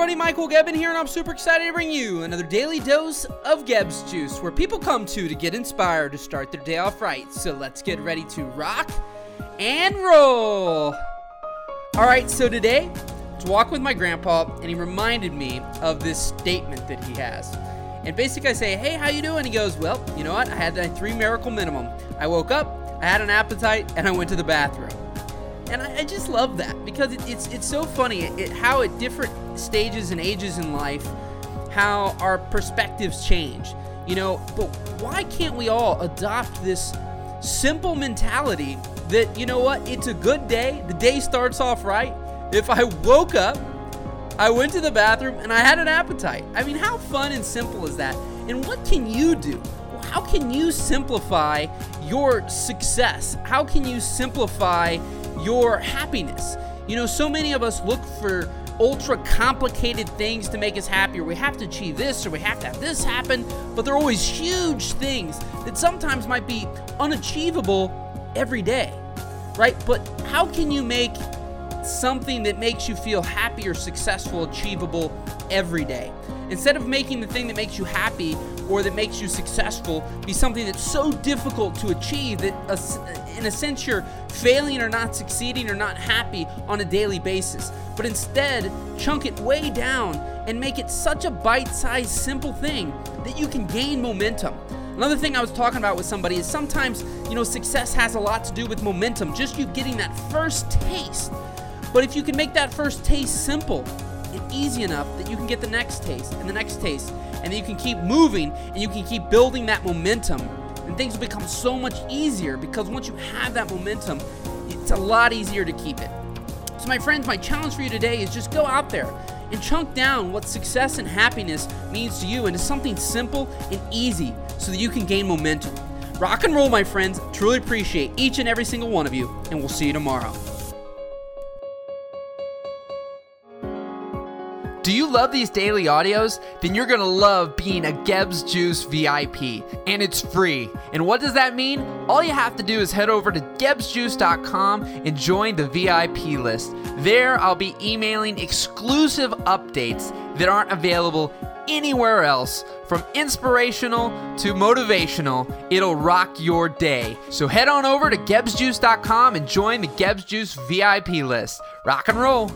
everybody, Michael Gebbin here, and I'm super excited to bring you another daily dose of Gebbs Juice, where people come to to get inspired to start their day off right. So let's get ready to rock and roll. All right, so today, to walk with my grandpa, and he reminded me of this statement that he has. And basically, I say, "Hey, how you doing?" He goes, "Well, you know what? I had that three miracle minimum. I woke up, I had an appetite, and I went to the bathroom." And I, I just love that because it, it's it's so funny it, how at different stages and ages in life, how our perspectives change. You know, but why can't we all adopt this simple mentality that you know what? It's a good day. The day starts off right. If I woke up, I went to the bathroom, and I had an appetite. I mean, how fun and simple is that? And what can you do? How can you simplify your success? How can you simplify your happiness. You know, so many of us look for ultra complicated things to make us happier. We have to achieve this or we have to have this happen, but they're always huge things that sometimes might be unachievable every day, right? But how can you make something that makes you feel happy or successful achievable every day? Instead of making the thing that makes you happy or that makes you successful be something that's so difficult to achieve that uh, in a sense you're failing or not succeeding or not happy on a daily basis. But instead, chunk it way down and make it such a bite sized, simple thing that you can gain momentum. Another thing I was talking about with somebody is sometimes, you know, success has a lot to do with momentum, just you getting that first taste. But if you can make that first taste simple, and easy enough that you can get the next taste and the next taste, and then you can keep moving and you can keep building that momentum. And things will become so much easier because once you have that momentum, it's a lot easier to keep it. So, my friends, my challenge for you today is just go out there and chunk down what success and happiness means to you into something simple and easy so that you can gain momentum. Rock and roll, my friends. Truly appreciate each and every single one of you, and we'll see you tomorrow. Do you love these daily audios? Then you're gonna love being a Gebbs Juice VIP, and it's free. And what does that mean? All you have to do is head over to gebbsjuice.com and join the VIP list. There, I'll be emailing exclusive updates that aren't available anywhere else. From inspirational to motivational, it'll rock your day. So head on over to gebbsjuice.com and join the Gebbs Juice VIP list. Rock and roll.